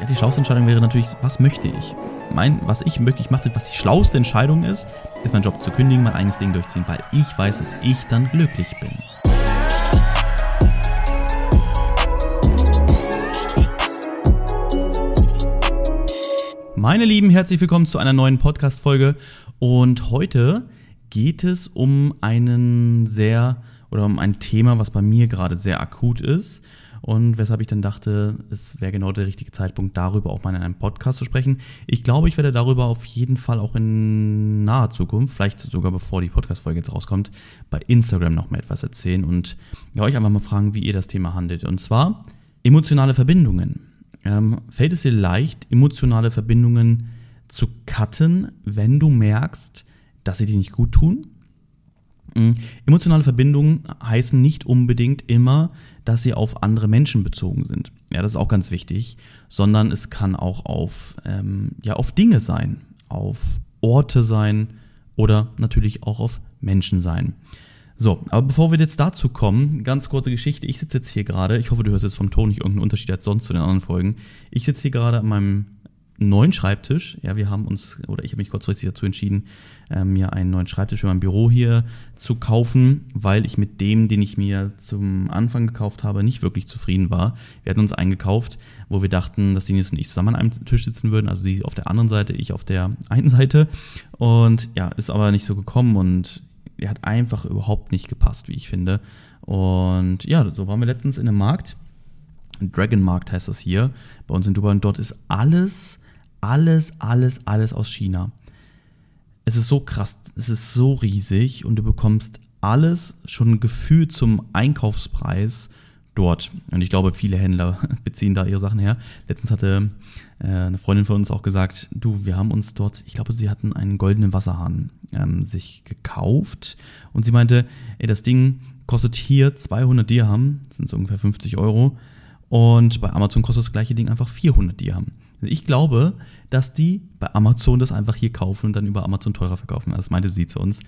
Ja, die schlauste Entscheidung wäre natürlich, was möchte ich? Mein, was ich möglich mache, was die schlauste Entscheidung ist, ist mein Job zu kündigen, mein eigenes Ding durchziehen, weil ich weiß, dass ich dann glücklich bin. Meine Lieben, herzlich willkommen zu einer neuen Podcast-Folge. Und heute geht es um einen sehr oder um ein Thema, was bei mir gerade sehr akut ist und weshalb ich dann dachte, es wäre genau der richtige Zeitpunkt, darüber auch mal in einem Podcast zu sprechen. Ich glaube, ich werde darüber auf jeden Fall auch in naher Zukunft, vielleicht sogar bevor die Podcast-Folge jetzt rauskommt, bei Instagram noch mal etwas erzählen und euch einfach mal fragen, wie ihr das Thema handelt. Und zwar emotionale Verbindungen. Ähm, fällt es dir leicht, emotionale Verbindungen zu cutten, wenn du merkst, dass sie dir nicht gut tun? Mhm. Emotionale Verbindungen heißen nicht unbedingt immer, dass sie auf andere Menschen bezogen sind. Ja, das ist auch ganz wichtig, sondern es kann auch auf, ähm, ja, auf Dinge sein, auf Orte sein oder natürlich auch auf Menschen sein. So, aber bevor wir jetzt dazu kommen, ganz kurze Geschichte. Ich sitze jetzt hier gerade, ich hoffe, du hörst jetzt vom Ton nicht irgendeinen Unterschied als sonst zu den anderen Folgen. Ich sitze hier gerade an meinem neuen Schreibtisch. Ja, wir haben uns, oder ich habe mich kurzfristig dazu entschieden, äh, mir einen neuen Schreibtisch für mein Büro hier zu kaufen, weil ich mit dem, den ich mir zum Anfang gekauft habe, nicht wirklich zufrieden war. Wir hatten uns eingekauft, wo wir dachten, dass die Nils und ich zusammen an einem Tisch sitzen würden, also die auf der anderen Seite, ich auf der einen Seite. Und ja, ist aber nicht so gekommen und er hat einfach überhaupt nicht gepasst, wie ich finde. Und ja, so waren wir letztens in einem Markt. Dragon Markt heißt das hier, bei uns in Dubai. Und dort ist alles alles, alles, alles aus China. Es ist so krass, es ist so riesig und du bekommst alles schon gefühlt zum Einkaufspreis dort. Und ich glaube, viele Händler beziehen da ihre Sachen her. Letztens hatte äh, eine Freundin von uns auch gesagt, du, wir haben uns dort, ich glaube, sie hatten einen goldenen Wasserhahn ähm, sich gekauft. Und sie meinte, ey, das Ding kostet hier 200 Dirham, das sind so ungefähr 50 Euro. Und bei Amazon kostet das gleiche Ding einfach 400 Dirham. Ich glaube, dass die bei Amazon das einfach hier kaufen und dann über Amazon teurer verkaufen. Das meinte sie zu uns.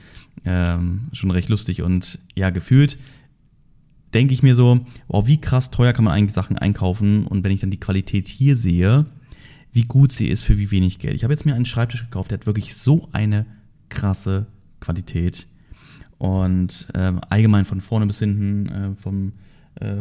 Ähm, schon recht lustig und ja, gefühlt denke ich mir so, wow, wie krass teuer kann man eigentlich Sachen einkaufen und wenn ich dann die Qualität hier sehe, wie gut sie ist für wie wenig Geld. Ich habe jetzt mir einen Schreibtisch gekauft, der hat wirklich so eine krasse Qualität und äh, allgemein von vorne bis hinten, äh, vom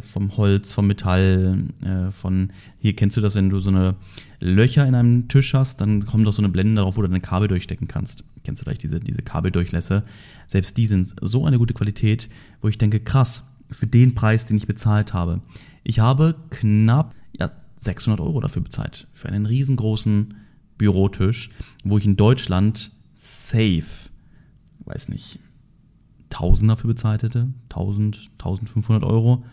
vom Holz, vom Metall, äh, von hier kennst du das, wenn du so eine Löcher in einem Tisch hast, dann kommt doch so eine Blende darauf, wo du deine Kabel durchstecken kannst. Kennst du vielleicht diese, diese Kabeldurchlässe? Selbst die sind so eine gute Qualität, wo ich denke, krass, für den Preis, den ich bezahlt habe. Ich habe knapp ja, 600 Euro dafür bezahlt. Für einen riesengroßen Bürotisch, wo ich in Deutschland safe, weiß nicht, 1000 dafür bezahlt hätte. 1000, 1500 Euro.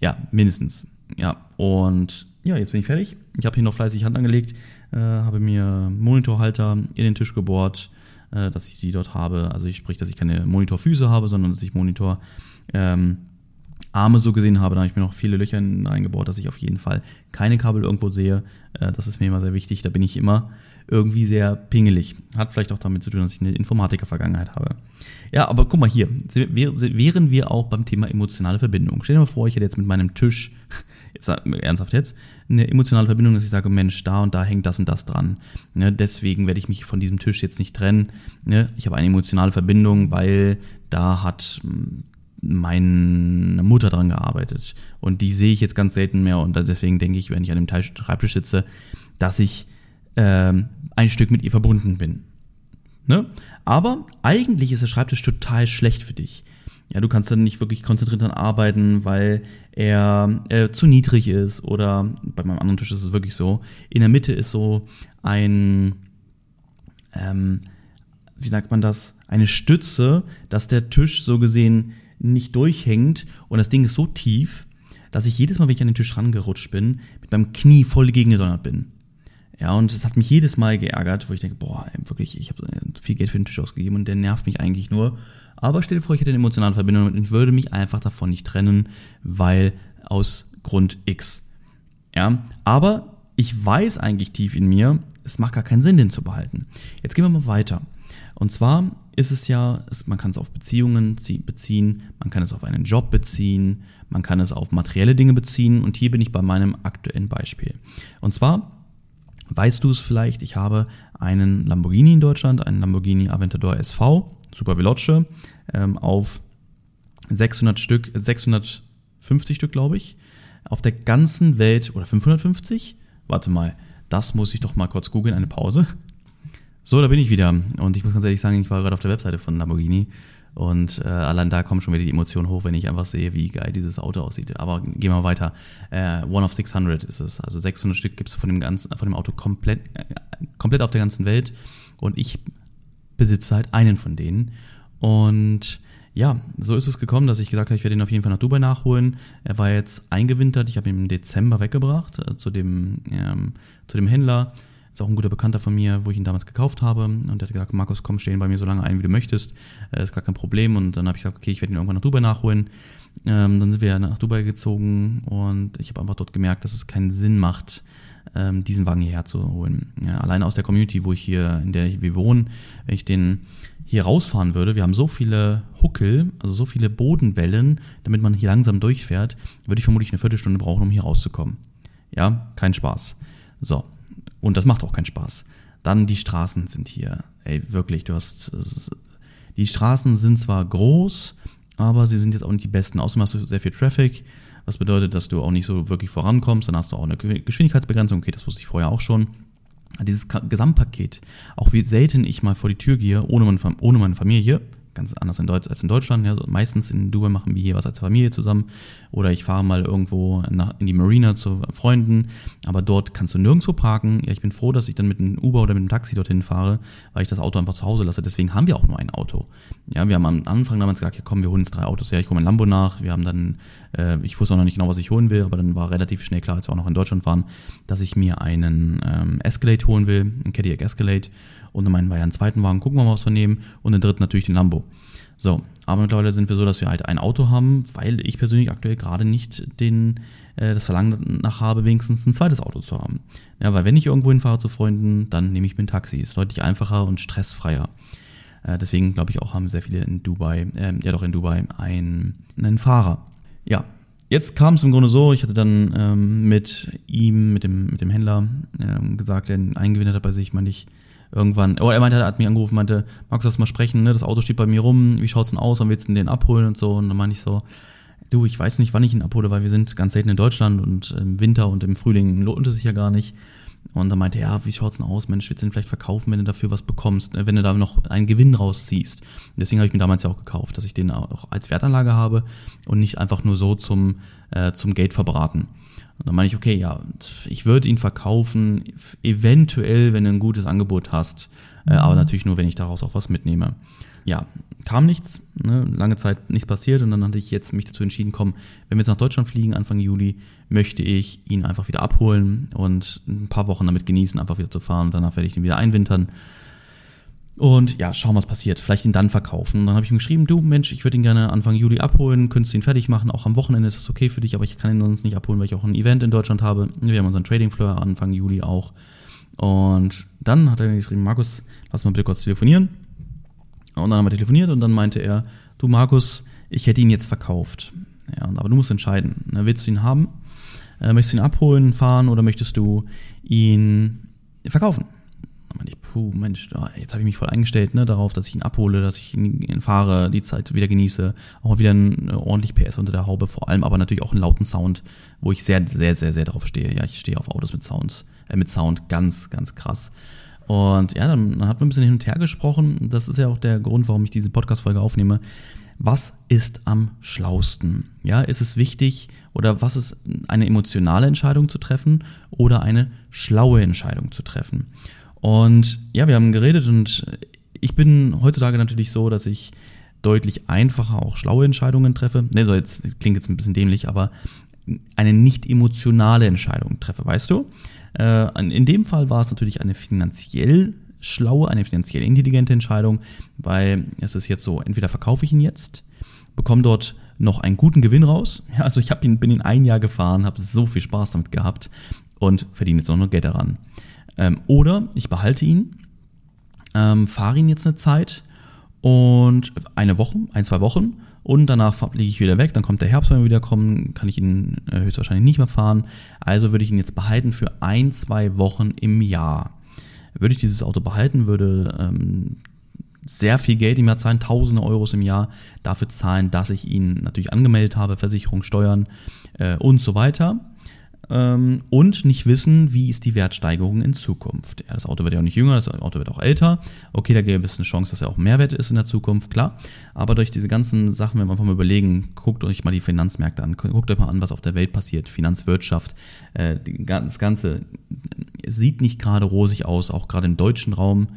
Ja, mindestens. Ja, und ja, jetzt bin ich fertig. Ich habe hier noch fleißig Hand angelegt, äh, habe mir Monitorhalter in den Tisch gebohrt, äh, dass ich die dort habe. Also ich sprich, dass ich keine Monitorfüße habe, sondern dass ich Monitor ähm, Arme so gesehen habe. Da habe ich mir noch viele Löcher reingebohrt, dass ich auf jeden Fall keine Kabel irgendwo sehe. Äh, das ist mir immer sehr wichtig. Da bin ich immer irgendwie sehr pingelig. Hat vielleicht auch damit zu tun, dass ich eine Informatiker-Vergangenheit habe. Ja, aber guck mal hier, wären wir auch beim Thema emotionale Verbindung. Stell dir mal vor, ich hätte jetzt mit meinem Tisch, jetzt ernsthaft jetzt, eine emotionale Verbindung, dass ich sage, Mensch, da und da hängt das und das dran. Ne, deswegen werde ich mich von diesem Tisch jetzt nicht trennen. Ne, ich habe eine emotionale Verbindung, weil da hat hm, meine Mutter dran gearbeitet. Und die sehe ich jetzt ganz selten mehr. Und deswegen denke ich, wenn ich an dem Schreibtisch sitze, dass ich ähm, ein Stück mit ihr verbunden bin. Ne? Aber eigentlich ist der Schreibtisch total schlecht für dich. Ja, du kannst dann nicht wirklich konzentriert daran arbeiten, weil er äh, zu niedrig ist oder bei meinem anderen Tisch ist es wirklich so. In der Mitte ist so ein, ähm, wie sagt man das, eine Stütze, dass der Tisch so gesehen nicht durchhängt und das Ding ist so tief, dass ich jedes Mal, wenn ich an den Tisch rangerutscht bin, mit meinem Knie voll gegengedonnert bin. Ja, und es hat mich jedes Mal geärgert, wo ich denke, boah, wirklich, ich habe viel Geld für den Tisch ausgegeben und der nervt mich eigentlich nur. Aber stell dir vor, ich hätte eine emotionale Verbindung und ich würde mich einfach davon nicht trennen, weil aus Grund X. Ja, aber ich weiß eigentlich tief in mir, es macht gar keinen Sinn, den zu behalten. Jetzt gehen wir mal weiter. Und zwar ist es ja, man kann es auf Beziehungen beziehen, man kann es auf einen Job beziehen, man kann es auf materielle Dinge beziehen und hier bin ich bei meinem aktuellen Beispiel. Und zwar weißt du es vielleicht, ich habe einen Lamborghini in Deutschland, einen Lamborghini Aventador SV, Super Veloce, ähm, auf 600 Stück, 650 Stück glaube ich, auf der ganzen Welt oder 550? Warte mal, das muss ich doch mal kurz googeln, eine Pause. So, da bin ich wieder. Und ich muss ganz ehrlich sagen, ich war gerade auf der Webseite von Lamborghini. Und äh, allein da kommen schon wieder die Emotionen hoch, wenn ich einfach sehe, wie geil dieses Auto aussieht. Aber gehen wir weiter. Äh, One of 600 ist es. Also 600 Stück gibt es von dem, von dem Auto komplett, äh, komplett auf der ganzen Welt. Und ich besitze halt einen von denen. Und ja, so ist es gekommen, dass ich gesagt habe, ich werde ihn auf jeden Fall nach Dubai nachholen. Er war jetzt eingewintert. Ich habe ihn im Dezember weggebracht äh, zu, dem, ähm, zu dem Händler ist auch ein guter Bekannter von mir, wo ich ihn damals gekauft habe. Und der hat gesagt, Markus, komm, stehen bei mir so lange ein, wie du möchtest. Äh, ist gar kein Problem. Und dann habe ich gesagt, okay, ich werde ihn irgendwann nach Dubai nachholen. Ähm, dann sind wir nach Dubai gezogen und ich habe einfach dort gemerkt, dass es keinen Sinn macht, ähm, diesen Wagen hierher zu holen. Ja, alleine aus der Community, wo ich hier, in der wir wohnen, wenn ich den hier rausfahren würde, wir haben so viele Huckel, also so viele Bodenwellen, damit man hier langsam durchfährt, würde ich vermutlich eine Viertelstunde brauchen, um hier rauszukommen. Ja, kein Spaß. So, und das macht auch keinen Spaß. Dann die Straßen sind hier, ey, wirklich, du hast, die Straßen sind zwar groß, aber sie sind jetzt auch nicht die besten. Außerdem hast du sehr viel Traffic, was bedeutet, dass du auch nicht so wirklich vorankommst. Dann hast du auch eine Geschwindigkeitsbegrenzung, okay, das wusste ich vorher auch schon. Dieses Gesamtpaket, auch wie selten ich mal vor die Tür gehe, ohne meine, ohne meine Familie, ganz anders in als in Deutschland. Ja, so meistens in Dubai machen wir hier was als Familie zusammen. Oder ich fahre mal irgendwo nach, in die Marina zu Freunden. Aber dort kannst du nirgendwo parken. Ja, ich bin froh, dass ich dann mit einem Uber oder mit einem Taxi dorthin fahre, weil ich das Auto einfach zu Hause lasse. Deswegen haben wir auch nur ein Auto. Ja, wir haben am Anfang damals gesagt, ja komm, wir holen jetzt drei Autos. Ja, ich hole mein Lambo nach. Wir haben dann, äh, ich wusste auch noch nicht genau, was ich holen will, aber dann war relativ schnell klar, als wir auch noch in Deutschland waren, dass ich mir einen ähm, Escalade holen will, einen Cadillac Escalade. Und dann meinen wir ja einen zweiten Wagen, gucken wir mal, was wir nehmen. Und den dritten natürlich den Lambo. So, aber mittlerweile sind wir so, dass wir halt ein Auto haben, weil ich persönlich aktuell gerade nicht den, äh, das Verlangen nach habe, wenigstens ein zweites Auto zu haben. Ja, weil wenn ich irgendwo hinfahre zu Freunden, dann nehme ich mir ein Taxi. Ist deutlich einfacher und stressfreier. Äh, deswegen glaube ich auch, haben sehr viele in Dubai, äh, ja doch in Dubai, einen, einen Fahrer. Ja, Jetzt kam es im Grunde so, ich hatte dann ähm, mit ihm, mit dem, mit dem Händler ähm, gesagt, der eingewinnt hat bei sich, meine ich, irgendwann, oh, er meinte, er hat mich angerufen, meinte, magst du das mal sprechen, ne? Das Auto steht bei mir rum, wie schaut's denn aus, wann willst du den abholen und so? Und dann meinte ich so, du, ich weiß nicht, wann ich ihn abhole, weil wir sind ganz selten in Deutschland und im Winter und im Frühling lohnt es sich ja gar nicht. Und dann meinte er, ja, wie schaut's denn aus, Mensch, willst du den vielleicht verkaufen, wenn du dafür was bekommst, ne? wenn du da noch einen Gewinn rausziehst. Deswegen habe ich mir damals ja auch gekauft, dass ich den auch als Wertanlage habe und nicht einfach nur so zum, äh, zum Geld verbraten. Und dann meine ich, okay, ja, ich würde ihn verkaufen, eventuell, wenn du ein gutes Angebot hast, äh, aber mhm. natürlich nur, wenn ich daraus auch was mitnehme. Ja, kam nichts, ne, lange Zeit nichts passiert und dann hatte ich jetzt mich dazu entschieden, komm, wenn wir jetzt nach Deutschland fliegen, Anfang Juli, möchte ich ihn einfach wieder abholen und ein paar Wochen damit genießen, einfach wieder zu fahren. Danach werde ich ihn wieder einwintern und ja, schauen, was passiert. Vielleicht ihn dann verkaufen. Und dann habe ich ihm geschrieben, du Mensch, ich würde ihn gerne Anfang Juli abholen, könntest du ihn fertig machen, auch am Wochenende ist das okay für dich, aber ich kann ihn sonst nicht abholen, weil ich auch ein Event in Deutschland habe. Wir haben unseren Trading Floor Anfang Juli auch. Und dann hat er geschrieben, Markus, lass mal bitte kurz telefonieren. Und dann haben wir telefoniert und dann meinte er, du Markus, ich hätte ihn jetzt verkauft. Ja, aber du musst entscheiden. Ne, willst du ihn haben? Äh, möchtest du ihn abholen, fahren oder möchtest du ihn verkaufen? Dann meinte ich, puh, Mensch, jetzt habe ich mich voll eingestellt ne, darauf, dass ich ihn abhole, dass ich ihn fahre, die Zeit wieder genieße, auch wieder ein äh, ordentlich PS unter der Haube, vor allem aber natürlich auch einen lauten Sound, wo ich sehr, sehr, sehr, sehr darauf stehe. Ja, ich stehe auf Autos mit Sounds, äh, mit Sound, ganz, ganz krass. Und ja, dann, hat man ein bisschen hin und her gesprochen. Das ist ja auch der Grund, warum ich diese Podcast-Folge aufnehme. Was ist am schlausten? Ja, ist es wichtig oder was ist eine emotionale Entscheidung zu treffen oder eine schlaue Entscheidung zu treffen? Und ja, wir haben geredet und ich bin heutzutage natürlich so, dass ich deutlich einfacher auch schlaue Entscheidungen treffe. Ne, so jetzt klingt jetzt ein bisschen dämlich, aber eine nicht emotionale Entscheidung treffe, weißt du? Äh, in dem Fall war es natürlich eine finanziell schlaue, eine finanziell intelligente Entscheidung, weil es ist jetzt so, entweder verkaufe ich ihn jetzt, bekomme dort noch einen guten Gewinn raus. Ja, also ich ihn, bin ihn ein Jahr gefahren, habe so viel Spaß damit gehabt und verdiene jetzt auch noch Geld daran. Ähm, oder ich behalte ihn, ähm, fahre ihn jetzt eine Zeit und eine Woche, ein, zwei Wochen und danach fliege ich wieder weg, dann kommt der Herbst, wenn wir wieder kommen, kann ich ihn äh, höchstwahrscheinlich nicht mehr fahren. Also würde ich ihn jetzt behalten für ein, zwei Wochen im Jahr. Würde ich dieses Auto behalten, würde ähm, sehr viel Geld im Jahr zahlen, tausende Euros im Jahr dafür zahlen, dass ich ihn natürlich angemeldet habe, Versicherung, Steuern äh, und so weiter ähm, und nicht wissen, wie ist die Wertsteigerung in Zukunft. Ja, das Auto wird ja auch nicht jünger, das Auto wird auch älter. Okay, da gäbe es eine Chance, dass er auch Mehrwert ist in der Zukunft, klar. Aber durch diese ganzen Sachen, wenn wir einfach mal überlegen, guckt euch mal die Finanzmärkte an, guckt euch mal an, was auf der Welt passiert, Finanzwirtschaft, äh, das Ganze sieht nicht gerade rosig aus, auch gerade im deutschen Raum,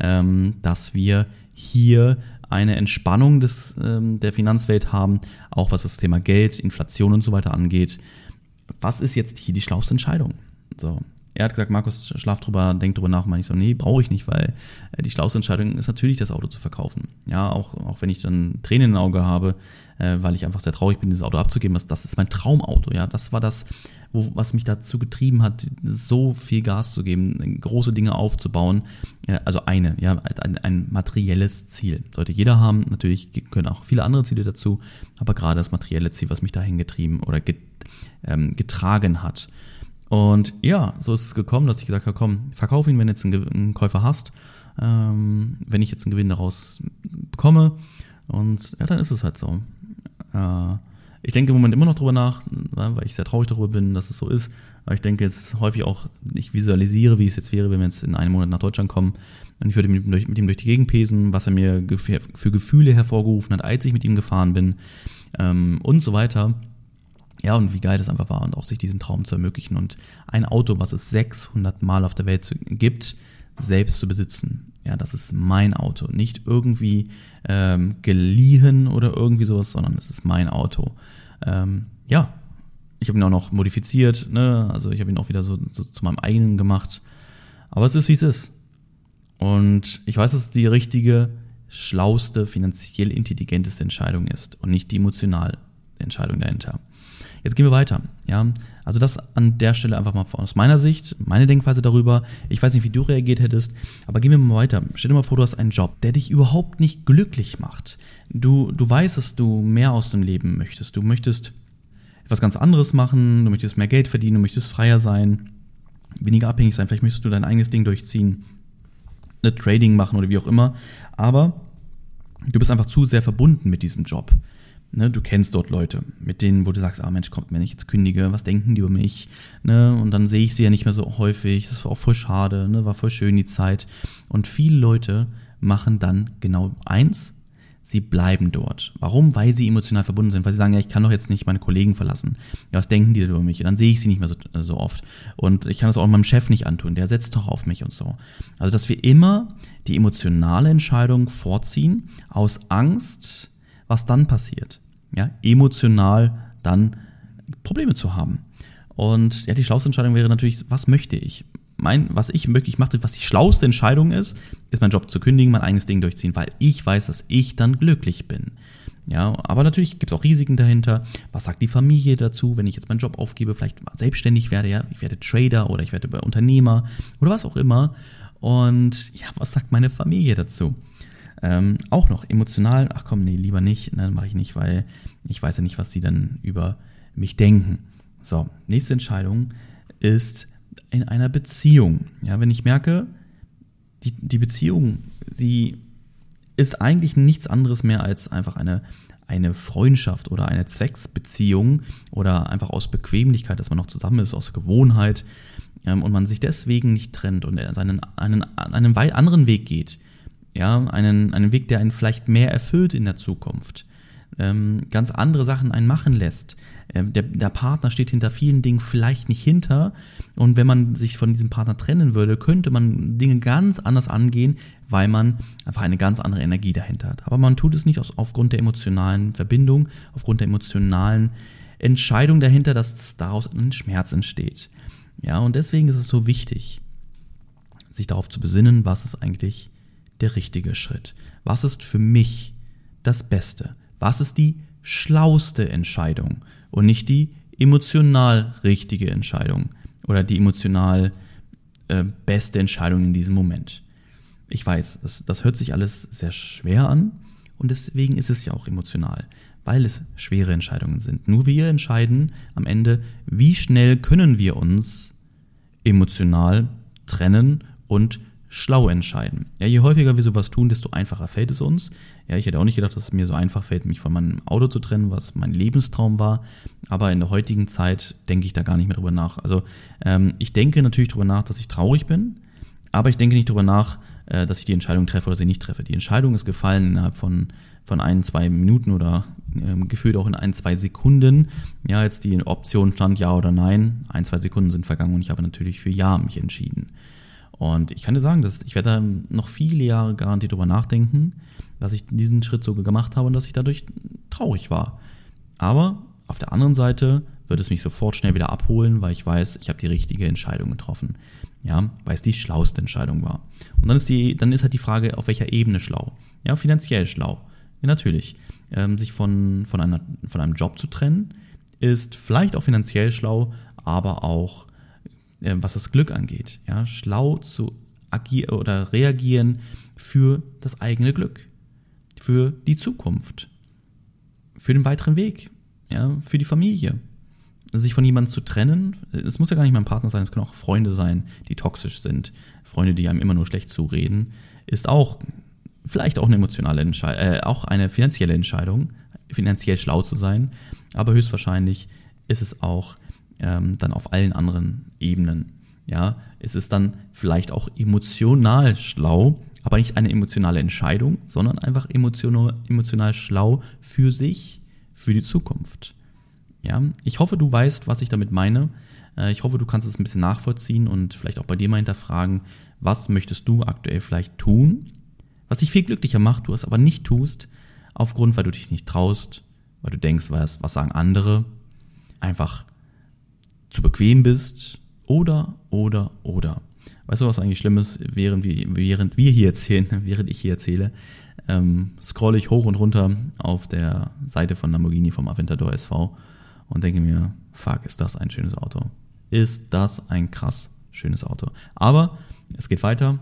ähm, dass wir hier eine Entspannung des, ähm, der Finanzwelt haben, auch was das Thema Geld, Inflation und so weiter angeht was ist jetzt hier die schlauste Entscheidung? So. Er hat gesagt, Markus, schlaf drüber, denk drüber nach. Und ich so, nee, brauche ich nicht, weil äh, die schlauste Entscheidung ist natürlich, das Auto zu verkaufen. Ja, auch, auch wenn ich dann Tränen im Auge habe, äh, weil ich einfach sehr traurig bin, dieses Auto abzugeben. Das, das ist mein Traumauto. Ja, das war das, wo, was mich dazu getrieben hat, so viel Gas zu geben, große Dinge aufzubauen. Äh, also eine, ja, ein, ein materielles Ziel. Sollte jeder haben. Natürlich können auch viele andere Ziele dazu, aber gerade das materielle Ziel, was mich dahin getrieben oder ähm, getragen hat. Und ja, so ist es gekommen, dass ich gesagt habe, komm, verkauf ihn, wenn du jetzt einen, Käufer hast, ähm, wenn ich jetzt einen Gewinn daraus bekomme. Und ja, dann ist es halt so. Ich denke im Moment immer noch drüber nach, ne, weil ich sehr traurig darüber bin, dass es so ist. Aber ich denke jetzt häufig auch, ich visualisiere, wie es jetzt wäre, wenn wir jetzt in einem Monat nach Deutschland kommen. Und ich würde mit ihm durch, mit ihm durch die Gegend pesen, was er mir für Gefühle hervorgerufen hat, als ich mit ihm gefahren bin ähm, und so weiter. Ja, und wie geil das einfach war und auch sich diesen Traum zu ermöglichen und ein Auto, was es 600 Mal auf der Welt gibt, selbst zu besitzen. Ja, das ist mein Auto, nicht irgendwie ähm, geliehen oder irgendwie sowas, sondern es ist mein Auto. Ähm, ja, ich habe ihn auch noch modifiziert, ne? also ich habe ihn auch wieder so, so zu meinem eigenen gemacht. Aber es ist, wie es ist. Und ich weiß, dass es die richtige, schlauste, finanziell intelligenteste Entscheidung ist und nicht die emotional Entscheidung dahinter. Jetzt gehen wir weiter. Ja, also das an der Stelle einfach mal aus meiner Sicht, meine Denkweise darüber. Ich weiß nicht, wie du reagiert hättest, aber gehen wir mal weiter. Stell dir mal vor, du hast einen Job, der dich überhaupt nicht glücklich macht. Du, du weißt, dass du mehr aus dem Leben möchtest. Du möchtest etwas ganz anderes machen, du möchtest mehr Geld verdienen, du möchtest freier sein, weniger abhängig sein. Vielleicht möchtest du dein eigenes Ding durchziehen, eine Trading machen oder wie auch immer. Aber du bist einfach zu sehr verbunden mit diesem Job. Ne, du kennst dort Leute, mit denen, wo du sagst, ah Mensch, kommt, wenn ich jetzt kündige, was denken die über mich? Ne, und dann sehe ich sie ja nicht mehr so häufig. Das war auch voll schade, ne, war voll schön die Zeit. Und viele Leute machen dann genau eins, sie bleiben dort. Warum? Weil sie emotional verbunden sind, weil sie sagen, ja, ich kann doch jetzt nicht meine Kollegen verlassen. Ja, was denken die denn über mich? Und dann sehe ich sie nicht mehr so, so oft. Und ich kann das auch meinem Chef nicht antun, der setzt doch auf mich und so. Also, dass wir immer die emotionale Entscheidung vorziehen, aus Angst, was dann passiert ja, emotional dann Probleme zu haben. Und ja, die schlauste Entscheidung wäre natürlich, was möchte ich? Mein, was ich möglich mache, was die schlauste Entscheidung ist, ist mein Job zu kündigen, mein eigenes Ding durchziehen, weil ich weiß, dass ich dann glücklich bin. Ja, aber natürlich gibt es auch Risiken dahinter. Was sagt die Familie dazu, wenn ich jetzt meinen Job aufgebe, vielleicht selbstständig werde, ja, ich werde Trader oder ich werde Unternehmer oder was auch immer. Und ja, was sagt meine Familie dazu? Ähm, auch noch emotional, ach komm, nee, lieber nicht, ne, mache ich nicht, weil ich weiß ja nicht, was sie dann über mich denken. So, nächste Entscheidung ist in einer Beziehung. Ja, wenn ich merke, die, die Beziehung, sie ist eigentlich nichts anderes mehr als einfach eine, eine Freundschaft oder eine Zwecksbeziehung oder einfach aus Bequemlichkeit, dass man noch zusammen ist, aus Gewohnheit ähm, und man sich deswegen nicht trennt und seinen, einen, einen anderen Weg geht, ja, einen, einen Weg, der einen vielleicht mehr erfüllt in der Zukunft, ähm, ganz andere Sachen einen machen lässt. Ähm, der, der Partner steht hinter vielen Dingen vielleicht nicht hinter und wenn man sich von diesem Partner trennen würde, könnte man Dinge ganz anders angehen, weil man einfach eine ganz andere Energie dahinter hat. Aber man tut es nicht aus, aufgrund der emotionalen Verbindung, aufgrund der emotionalen Entscheidung dahinter, dass daraus ein Schmerz entsteht. Ja, und deswegen ist es so wichtig, sich darauf zu besinnen, was ist eigentlich der richtige Schritt? Was ist für mich das Beste? Was ist die schlauste Entscheidung und nicht die emotional richtige Entscheidung oder die emotional äh, beste Entscheidung in diesem Moment? Ich weiß, das, das hört sich alles sehr schwer an und deswegen ist es ja auch emotional, weil es schwere Entscheidungen sind. Nur wir entscheiden am Ende, wie schnell können wir uns emotional trennen und schlau entscheiden. Ja, je häufiger wir sowas tun, desto einfacher fällt es uns. Ja, ich hätte auch nicht gedacht, dass es mir so einfach fällt, mich von meinem Auto zu trennen, was mein Lebenstraum war. Aber in der heutigen Zeit denke ich da gar nicht mehr drüber nach. Also ähm, ich denke natürlich drüber nach, dass ich traurig bin, aber ich denke nicht drüber nach, äh, dass ich die Entscheidung treffe oder sie nicht treffe. Die Entscheidung ist gefallen innerhalb von, von ein, zwei Minuten oder ähm, gefühlt auch in ein, zwei Sekunden. Ja, jetzt die Option stand ja oder nein. Ein, zwei Sekunden sind vergangen und ich habe natürlich für Ja mich entschieden. Und ich kann dir sagen, dass ich werde da noch viele Jahre garantiert drüber nachdenken, dass ich diesen Schritt so gemacht habe und dass ich dadurch traurig war. Aber auf der anderen Seite wird es mich sofort schnell wieder abholen, weil ich weiß, ich habe die richtige Entscheidung getroffen. Ja, weil es die schlauste Entscheidung war. Und dann ist die, dann ist halt die Frage, auf welcher Ebene schlau. Ja, finanziell schlau. Ja, natürlich. Ähm, sich von, von, einer, von einem Job zu trennen, ist vielleicht auch finanziell schlau, aber auch äh, was das Glück angeht. Ja, schlau zu agieren oder reagieren für das eigene Glück, für die Zukunft, für den weiteren Weg, ja, für die Familie. Sich von jemandem zu trennen, es muss ja gar nicht mein Partner sein, es können auch Freunde sein, die toxisch sind, Freunde, die einem immer nur schlecht zureden, ist auch vielleicht auch eine emotionale Entscheidung, äh, auch eine finanzielle Entscheidung, finanziell schlau zu sein, aber höchstwahrscheinlich ist es auch ähm, dann auf allen anderen Ebenen. Ja, es ist dann vielleicht auch emotional schlau, aber nicht eine emotionale Entscheidung, sondern einfach emotional, emotional schlau für sich, für die Zukunft. Ja, ich hoffe, du weißt, was ich damit meine. Äh, ich hoffe, du kannst es ein bisschen nachvollziehen und vielleicht auch bei dir mal hinterfragen, was möchtest du aktuell vielleicht tun, was dich viel glücklicher macht, du es aber nicht tust, aufgrund, weil du dich nicht traust, weil du denkst, was, was sagen andere, einfach zu bequem bist oder, oder, oder. Weißt du, was eigentlich schlimm ist? Während wir, während wir hier erzählen, während ich hier erzähle, ähm, scrolle ich hoch und runter auf der Seite von Lamborghini vom Aventador SV und denke mir, fuck, ist das ein schönes Auto. Ist das ein krass schönes Auto. Aber es geht weiter.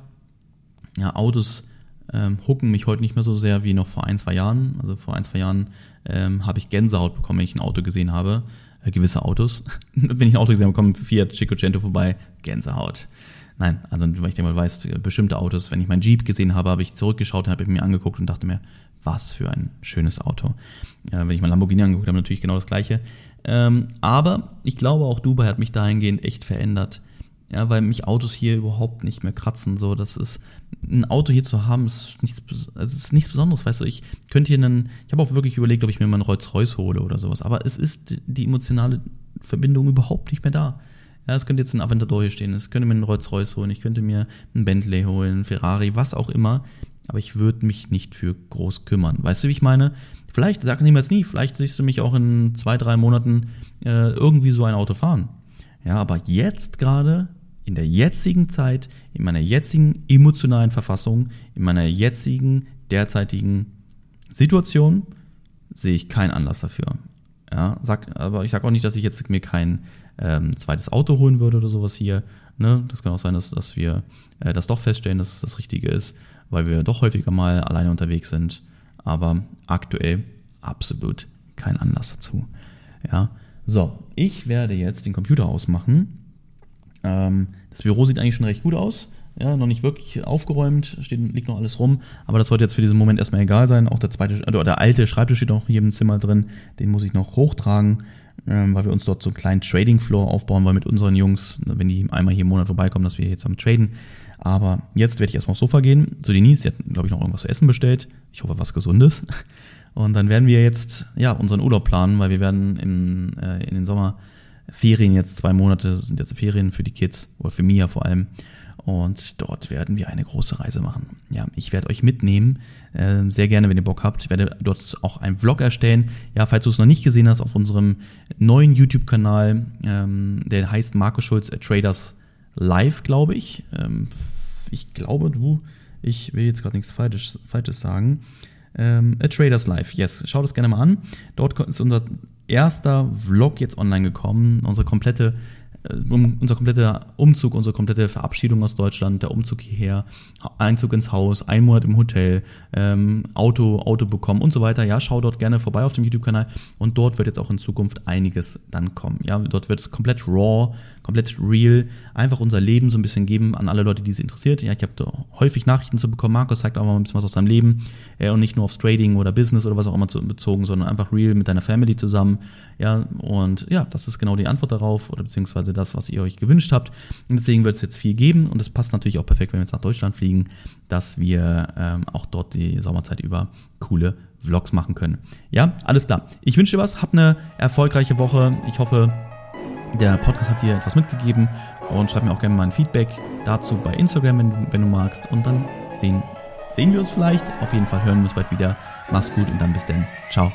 Ja, Autos ähm, hucken mich heute nicht mehr so sehr wie noch vor ein, zwei Jahren. Also vor ein, zwei Jahren ähm, habe ich Gänsehaut bekommen, wenn ich ein Auto gesehen habe. Äh, gewisse Autos. Wenn ich ein Auto gesehen habe, kommt Fiat Cinquecento vorbei, Gänsehaut. Nein, also weil ich denke mal weiß, bestimmte Autos, wenn ich meinen Jeep gesehen habe, habe ich zurückgeschaut, habe ich mir angeguckt und dachte mir, was für ein schönes Auto. Äh, wenn ich mein Lamborghini angeguckt habe, natürlich genau das gleiche. Ähm, aber ich glaube, auch Dubai hat mich dahingehend echt verändert. Ja, weil mich Autos hier überhaupt nicht mehr kratzen. So, das ist ein Auto hier zu haben, ist nichts, also ist nichts Besonderes. Weißt du, ich könnte hier einen, ich habe auch wirklich überlegt, ob ich mir mal einen Rolls-Royce hole oder sowas. Aber es ist die emotionale Verbindung überhaupt nicht mehr da. Ja, es könnte jetzt ein Aventador hier stehen, es könnte mir einen Rolls-Royce holen, ich könnte mir einen Bentley holen, einen Ferrari, was auch immer. Aber ich würde mich nicht für groß kümmern. Weißt du, wie ich meine? Vielleicht, sag niemals nie, vielleicht siehst du mich auch in zwei, drei Monaten äh, irgendwie so ein Auto fahren. Ja, aber jetzt gerade in der jetzigen Zeit, in meiner jetzigen emotionalen Verfassung, in meiner jetzigen derzeitigen Situation sehe ich keinen Anlass dafür. Ja, sag, aber ich sage auch nicht, dass ich jetzt mir kein ähm, zweites Auto holen würde oder sowas hier. Ne? Das kann auch sein, dass, dass wir äh, das doch feststellen, dass es das Richtige ist, weil wir doch häufiger mal alleine unterwegs sind. Aber aktuell absolut kein Anlass dazu. Ja, so, ich werde jetzt den Computer ausmachen ähm, das Büro sieht eigentlich schon recht gut aus. Ja, noch nicht wirklich aufgeräumt, steht, liegt noch alles rum, aber das sollte jetzt für diesen Moment erstmal egal sein. Auch der zweite, also der alte Schreibtisch steht noch hier im Zimmer drin, den muss ich noch hochtragen, ähm, weil wir uns dort so einen kleinen Trading Floor aufbauen wollen mit unseren Jungs, wenn die einmal hier im Monat vorbeikommen, dass wir jetzt am Traden. Aber jetzt werde ich erstmal aufs Sofa gehen. Zu Denise, die hat, glaube ich, noch irgendwas zu essen bestellt. Ich hoffe, was Gesundes. Und dann werden wir jetzt, ja, unseren Urlaub planen, weil wir werden im, äh, in den Sommer Ferien jetzt, zwei Monate sind jetzt Ferien für die Kids oder für Mia vor allem. Und dort werden wir eine große Reise machen. Ja, ich werde euch mitnehmen, äh, sehr gerne, wenn ihr Bock habt. Ich werde dort auch einen Vlog erstellen. Ja, falls du es noch nicht gesehen hast, auf unserem neuen YouTube-Kanal, ähm, der heißt Marco Schulz Traders Live, glaube ich. Ähm, ich glaube, du, ich will jetzt gerade nichts Falsches, Falsches sagen. Ähm, A Traders Live, yes. Schaut es gerne mal an. Dort ist unser erster Vlog jetzt online gekommen. Unsere komplette unser kompletter Umzug, unsere komplette Verabschiedung aus Deutschland, der Umzug hierher, Einzug ins Haus, ein Monat im Hotel, ähm, Auto, Auto bekommen und so weiter. Ja, schau dort gerne vorbei auf dem YouTube-Kanal und dort wird jetzt auch in Zukunft einiges dann kommen. Ja, dort wird es komplett raw, komplett real, einfach unser Leben so ein bisschen geben an alle Leute, die es interessiert. Ja, ich habe da häufig Nachrichten zu bekommen. Markus zeigt auch mal ein bisschen was aus seinem Leben äh, und nicht nur aufs Trading oder Business oder was auch immer zu, bezogen, sondern einfach real mit deiner Family zusammen. Ja, und ja, das ist genau die Antwort darauf oder beziehungsweise das, was ihr euch gewünscht habt. Und deswegen wird es jetzt viel geben und es passt natürlich auch perfekt, wenn wir jetzt nach Deutschland fliegen, dass wir ähm, auch dort die Sommerzeit über coole Vlogs machen können. Ja, alles klar. Ich wünsche dir was, hab eine erfolgreiche Woche. Ich hoffe, der Podcast hat dir etwas mitgegeben und schreib mir auch gerne mal ein Feedback dazu bei Instagram, wenn, wenn du magst. Und dann sehen, sehen wir uns vielleicht. Auf jeden Fall hören wir uns bald wieder. Mach's gut und dann bis dann. Ciao.